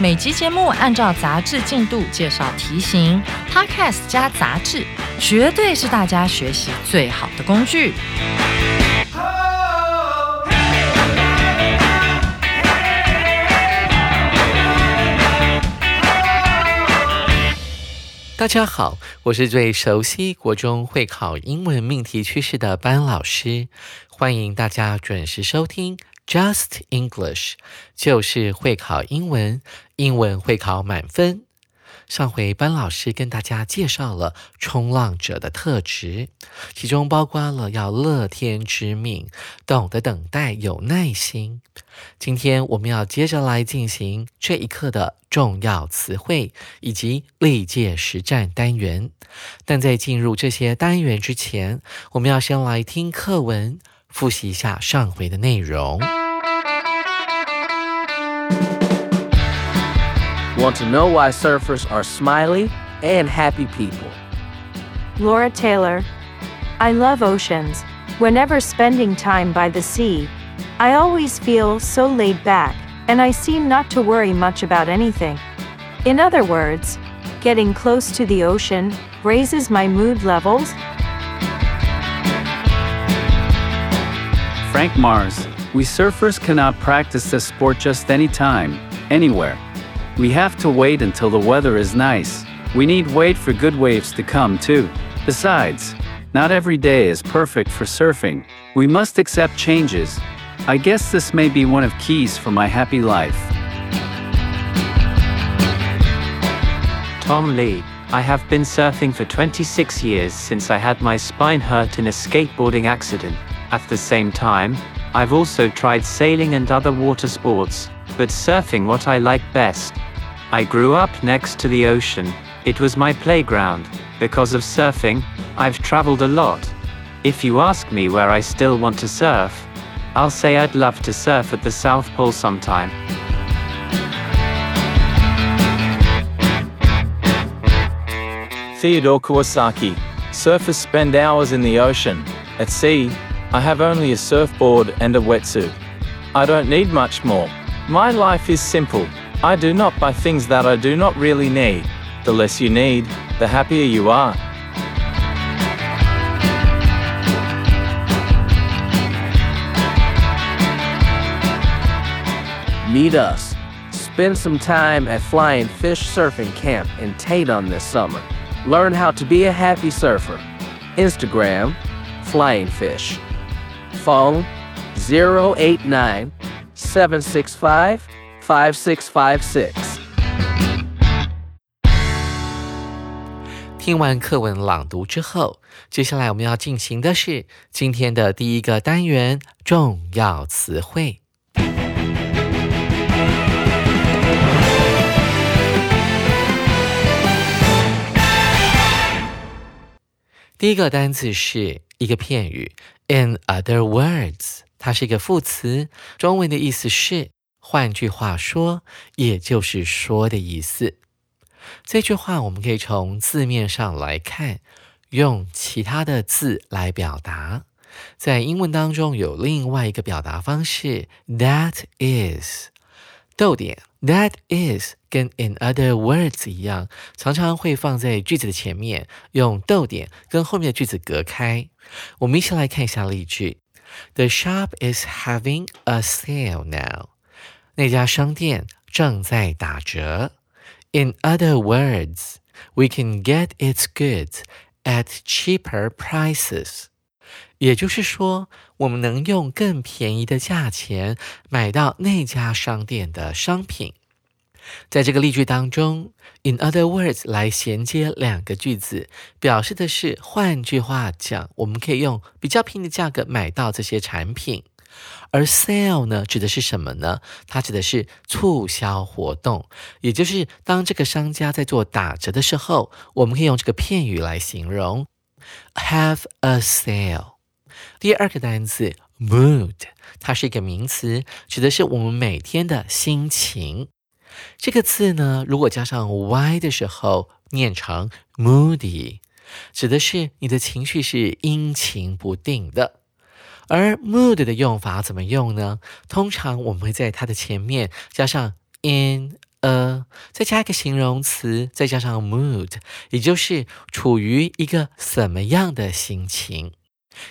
每集节目按照杂志进度介绍题型，Podcast 加杂志，绝对是大家学习最好的工具。大家好，我是最熟悉国中会考英文命题趋势的班老师，欢迎大家准时收听 Just English，就是会考英文，英文会考满分。上回班老师跟大家介绍了冲浪者的特质，其中包括了要乐天知命，懂得等待，有耐心。今天我们要接着来进行这一课的重要词汇以及历届实战单元。但在进入这些单元之前，我们要先来听课文，复习一下上回的内容。Want to know why surfers are smiley and happy people? Laura Taylor. I love oceans. Whenever spending time by the sea, I always feel so laid back, and I seem not to worry much about anything. In other words, getting close to the ocean raises my mood levels. Frank Mars. We surfers cannot practice this sport just any time, anywhere. We have to wait until the weather is nice. We need wait for good waves to come too. Besides, not every day is perfect for surfing. We must accept changes. I guess this may be one of keys for my happy life. Tom Lee. I have been surfing for 26 years since I had my spine hurt in a skateboarding accident. At the same time, I've also tried sailing and other water sports, but surfing what I like best. I grew up next to the ocean. It was my playground. Because of surfing, I've traveled a lot. If you ask me where I still want to surf, I'll say I'd love to surf at the South Pole sometime. Theodore Kawasaki. Surfers spend hours in the ocean. At sea, I have only a surfboard and a wetsuit. I don't need much more. My life is simple. I do not buy things that I do not really need. The less you need, the happier you are. Meet us. Spend some time at Flying Fish Surfing Camp in Tatum this summer. Learn how to be a happy surfer. Instagram, Flying Fish. Phone 089 765 5656. 听完课文朗读之后，接下来我们要进行的是今天的第一个单元——重要词汇。第一个单词是一个片语，in other words，它是一个副词，中文的意思是换句话说，也就是说的意思。这句话我们可以从字面上来看，用其他的字来表达。在英文当中有另外一个表达方式，that is，逗点，that is。跟 in other words 一样，常常会放在句子的前面，用逗点跟后面的句子隔开。我们一起来看一下例句：The shop is having a sale now。那家商店正在打折。In other words, we can get its goods at cheaper prices。也就是说，我们能用更便宜的价钱买到那家商店的商品。 在这个例句当中，in other words 来衔接两个句子，表示的是，换句话讲，我们可以用比较便宜的价格买到这些产品。而 sale 呢，指的是什么呢？它指的是促销活动，也就是当这个商家在做打折的时候，我们可以用这个片语来形容，have a sale。第二个单词 mood，它是一个名词，指的是我们每天的心情。这个字呢，如果加上 y 的时候，念成 moody，指的是你的情绪是阴晴不定的。而 mood 的用法怎么用呢？通常我们会在它的前面加上 in a，再加一个形容词，再加上 mood，也就是处于一个什么样的心情。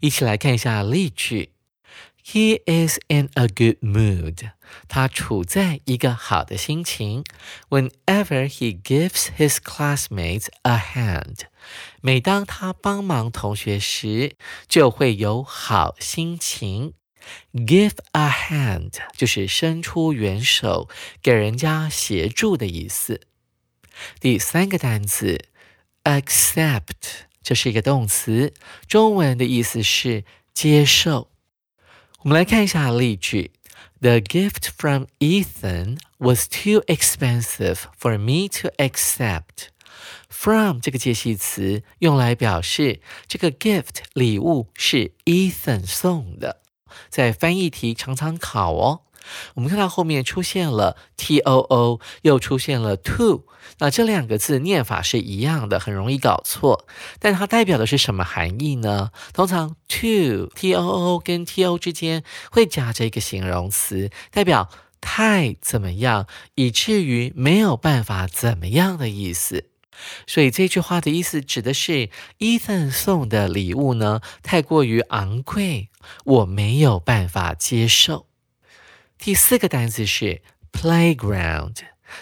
一起来看一下例句 ：He is in a good mood。他处在一个好的心情。Whenever he gives his classmates a hand，每当他帮忙同学时，就会有好心情。Give a hand 就是伸出援手，给人家协助的意思。第三个单词 accept，这是一个动词，中文的意思是接受。 我们来看一下例句。The gift from Ethan was too expensive for me to accept. From 这个介系词用来表示这个 gift 礼物是 Ethan 送的，在翻译题常常考哦。我们看到后面出现了 t o o，又出现了 to，那这两个字念法是一样的，很容易搞错。但它代表的是什么含义呢？通常 to t o o 跟 t o 之间会夹着一个形容词，代表太怎么样，以至于没有办法怎么样的意思。所以这句话的意思指的是 Ethan 送的礼物呢，太过于昂贵，我没有办法接受。第四个单词是 playground，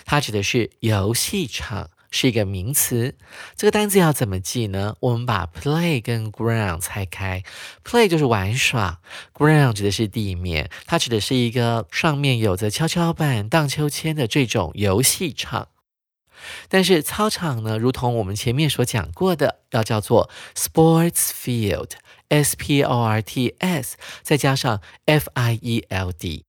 它指的是游戏场，是一个名词。这个单词要怎么记呢？我们把 play 跟 ground 拆开，play 就是玩耍，ground 指的是地面，它指的是一个上面有着跷跷板、荡秋千的这种游戏场。但是操场呢，如同我们前面所讲过的，要叫做 sports field，s p o r t s，再加上 f i e l d。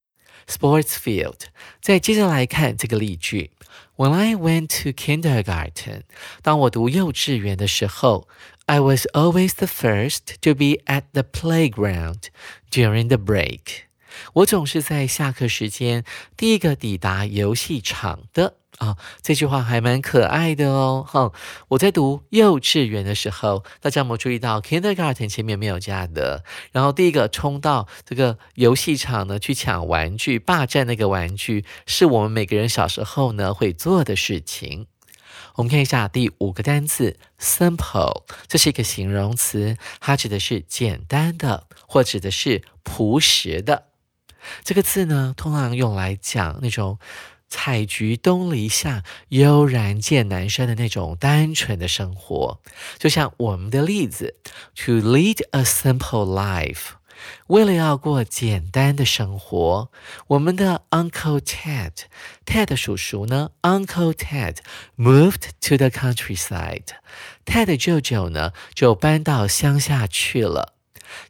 Sports field。再接着来看这个例句：When I went to kindergarten，当我读幼稚园的时候，I was always the first to be at the playground during the break。 我总是在下课时间第一个抵达游戏场的。啊，这句话还蛮可爱的哦。哈，我在读幼稚园的时候，大家有没有注意到 kindergarten 前面没有加的？然后第一个冲到这个游戏场呢，去抢玩具，霸占那个玩具，是我们每个人小时候呢会做的事情。我们看一下第五个单词 simple，这是一个形容词，它指的是简单的，或指的是朴实的。这个字呢，通常用来讲那种。采菊东篱下，悠然见南山的那种单纯的生活，就像我们的例子，to lead a simple life，为了要过简单的生活，我们的 Uncle Ted，Ted 叔叔呢，Uncle Ted moved to the countryside，Ted 舅舅呢就搬到乡下去了。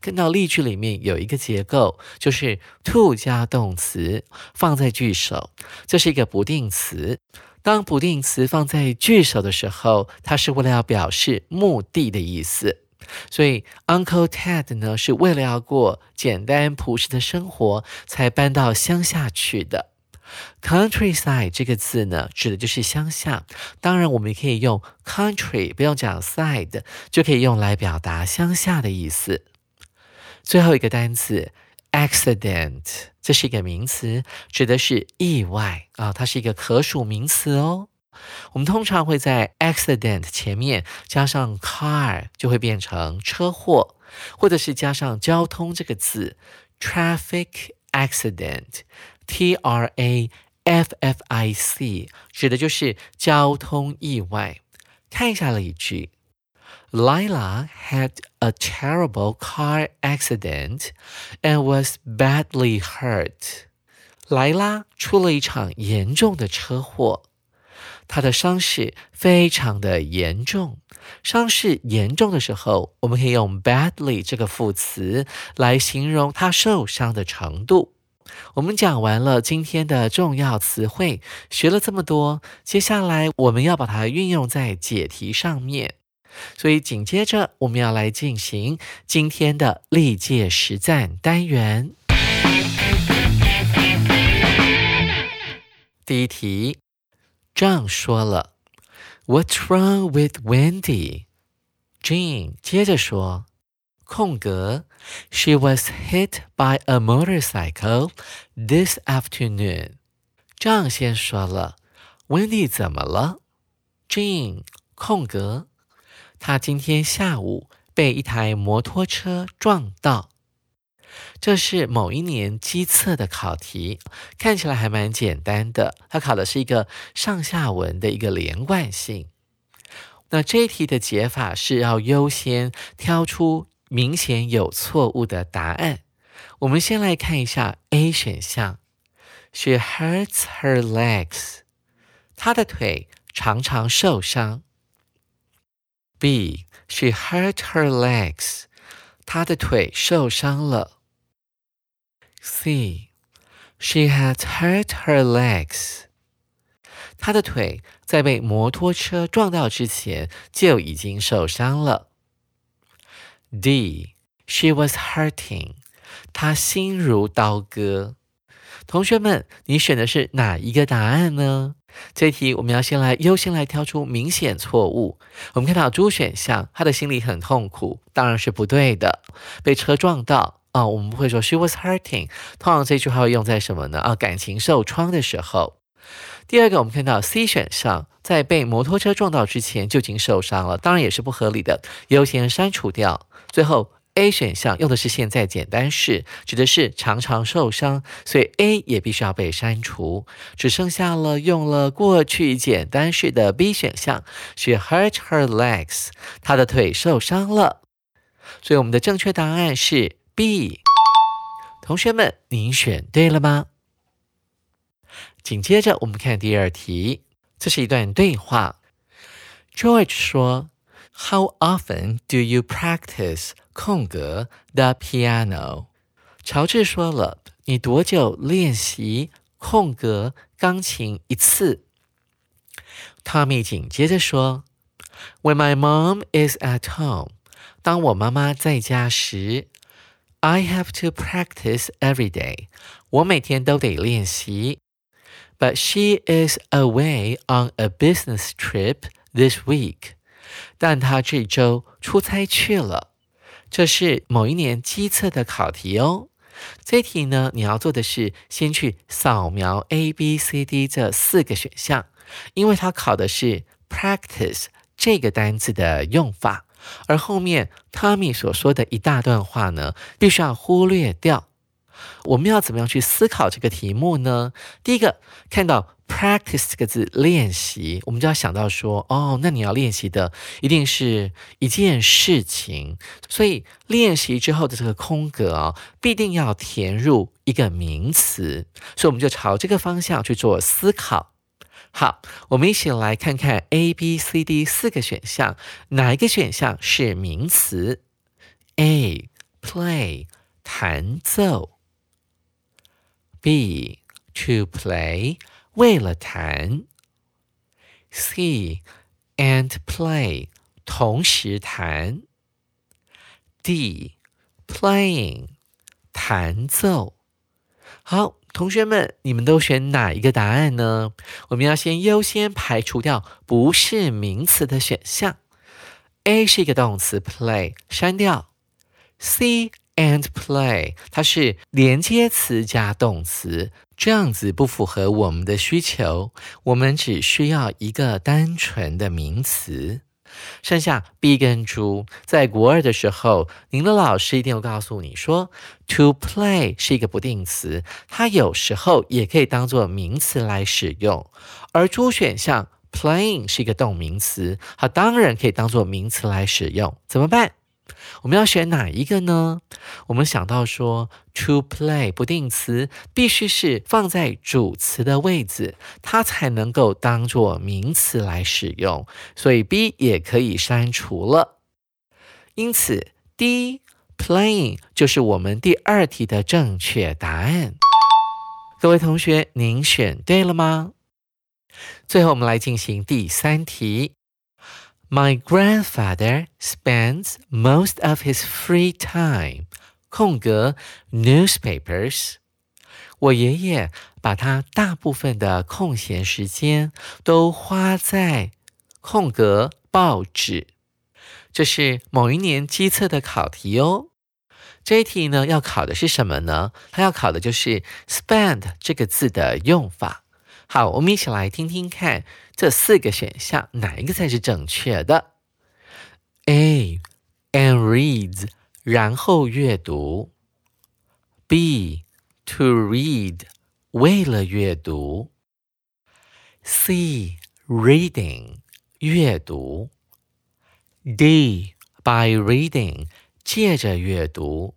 看到例句里面有一个结构，就是 to 加动词放在句首，这是一个不定词。当不定词放在句首的时候，它是为了要表示目的的意思。所以 Uncle Ted 呢，是为了要过简单朴实的生活，才搬到乡下去的。Countryside 这个字呢，指的就是乡下。当然，我们也可以用 country，不用讲 side，就可以用来表达乡下的意思。最后一个单词 accident，这是一个名词，指的是意外啊，它是一个可数名词哦。我们通常会在 accident 前面加上 car，就会变成车祸，或者是加上交通这个字 traffic accident，T R A F F I C，指的就是交通意外。看一下例句。Lila had a terrible car accident and was badly hurt. 莱拉出了一场严重的车祸。她的伤势非常的严重。伤势严重的时候，我们可以用 badly 这个副词来形容她受伤的程度。我们讲完了今天的重要词汇，学了这么多，接下来我们要把它运用在解题上面。所以紧接着我们要来进行今天的历届实战单元。第一题，这样说了：“What's wrong with Wendy？”Jean 接着说：“空格，She was hit by a motorcycle this afternoon。”张先说了，Wendy 怎么了？Jean 空格，他今天下午被一台摩托车撞到。这是某一年机测的考题，看起来还蛮简单的。它考的是一个上下文的一个连贯性。那这一题的解法是要优先挑出明显有错误的答案。我们先来看一下 A 选项，She hurts her legs，她的腿常常受伤。B，She hurt her legs，她的腿受伤了。C. She had hurt her legs. 她的腿在被摩托车撞到之前就已经受伤了。D. She was hurting. 她心如刀割。同学们，你选的是哪一个答案呢？这题我们要先来优先来挑出明显错误。我们看到 D 选项，他的心里很痛苦，当然是不对的。被车撞到。啊，我们不会说 she was hurting，通常这句话会用在什么呢？啊，感情受创的时候。第二个，我们看到 C 选项，在被摩托车撞到之前就已经受伤了，当然也是不合理的，优先删除掉。最后 A 选项用的是现在简单式，指的是常常受伤，所以 A 也必须要被删除，只剩下了用了过去简单式的 B 选项，she hurt her legs，她的腿受伤了。所以我们的正确答案是。B，同学们，您选对了吗？紧接着我们看第二题，这是一段对话。George 说：“How often do you practice 空格 the piano？” 乔治说了：“你多久练习空格钢琴一次？”Tommy 紧接着说：“When my mom is at home，当我妈妈在家时。” I have to practice every day. 我每天都得练习。But she is away on a business trip this week. 但她这周出差去了。 这是某一年机测的考题哦。这题呢，你要做的是先去扫描 A、B、C、D 这四个选项，因为它考的是 practice 这个单词的用法。而后面汤米所说的一大段话呢，必须要忽略掉。我们要怎么样去思考这个题目呢？第一个，看到 practice 这个字，练习，我们就要想到说，哦，那你要练习的一定是一件事情，所以练习之后的这个空格啊，必定要填入一个名词，所以我们就朝这个方向去做思考。好，我们一起来看看 A、B、C、D 四个选项，哪一个选项是名词？A. Play 弹奏。B. To play 为了弹。C. And play 同时弹。D. Playing 弹奏。好。同学们，你们都选哪一个答案呢？我们要先优先排除掉不是名词的选项。A 是一个动词，play 删掉。C and play 它是连接词加动词，这样子不符合我们的需求。我们只需要一个单纯的名词。剩下 B 跟猪，在国二的时候，您的老师一定会告诉你说，to play 是一个不定词，它有时候也可以当做名词来使用。而猪选项 playing 是一个动名词，它当然可以当做名词来使用。怎么办？我们要选哪一个呢？我们想到说，to play 不定词必须是放在主词的位置，它才能够当做名词来使用，所以 B 也可以删除了。因此，D playing 就是我们第二题的正确答案。各位同学，您选对了吗？最后，我们来进行第三题。My grandfather spends most of his free time 空格 newspapers。我爷爷把他大部分的空闲时间都花在空格报纸。这是某一年机测的考题哦。这一题呢，要考的是什么呢？它要考的就是 spend 这个字的用法。好，我们一起来听听看这四个选项哪一个才是正确的？A and reads，然后阅读。B to read，为了阅读。C reading，阅读。D by reading，借着阅读。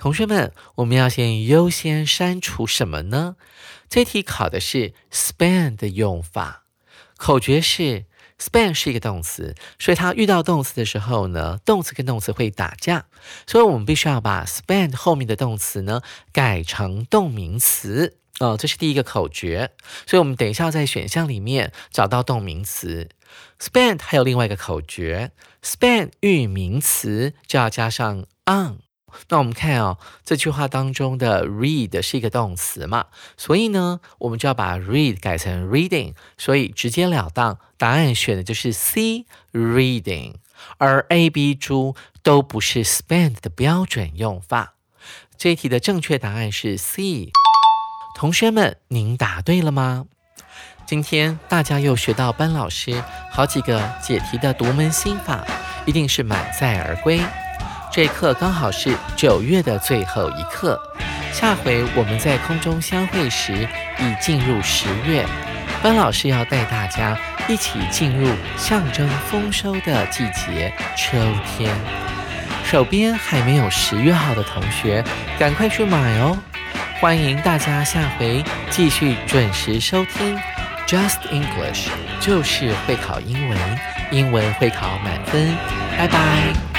同学们，我们要先优先删除什么呢？这题考的是 spend 的用法，口诀是 spend 是一个动词，所以它遇到动词的时候呢，动词跟动词会打架，所以我们必须要把 spend 后面的动词呢改成动名词哦，这是第一个口诀。所以我们等一下在选项里面找到动名词 spend，还有另外一个口诀，spend 遇名词就要加上 on。那我们看哦，这句话当中的 read 是一个动词嘛，所以呢，我们就要把 read 改成 reading，所以直截了当，答案选的就是 C reading，而 A、B、猪都不是 spend 的标准用法。这一题的正确答案是 C。同学们，您答对了吗？今天大家又学到班老师好几个解题的独门心法，一定是满载而归。这一课刚好是九月的最后一课，下回我们在空中相会时已进入十月，班老师要带大家一起进入象征丰收的季节——秋天。手边还没有十月号的同学，赶快去买哦！欢迎大家下回继续准时收听 Just English，就是会考英文，英文会考满分。拜拜。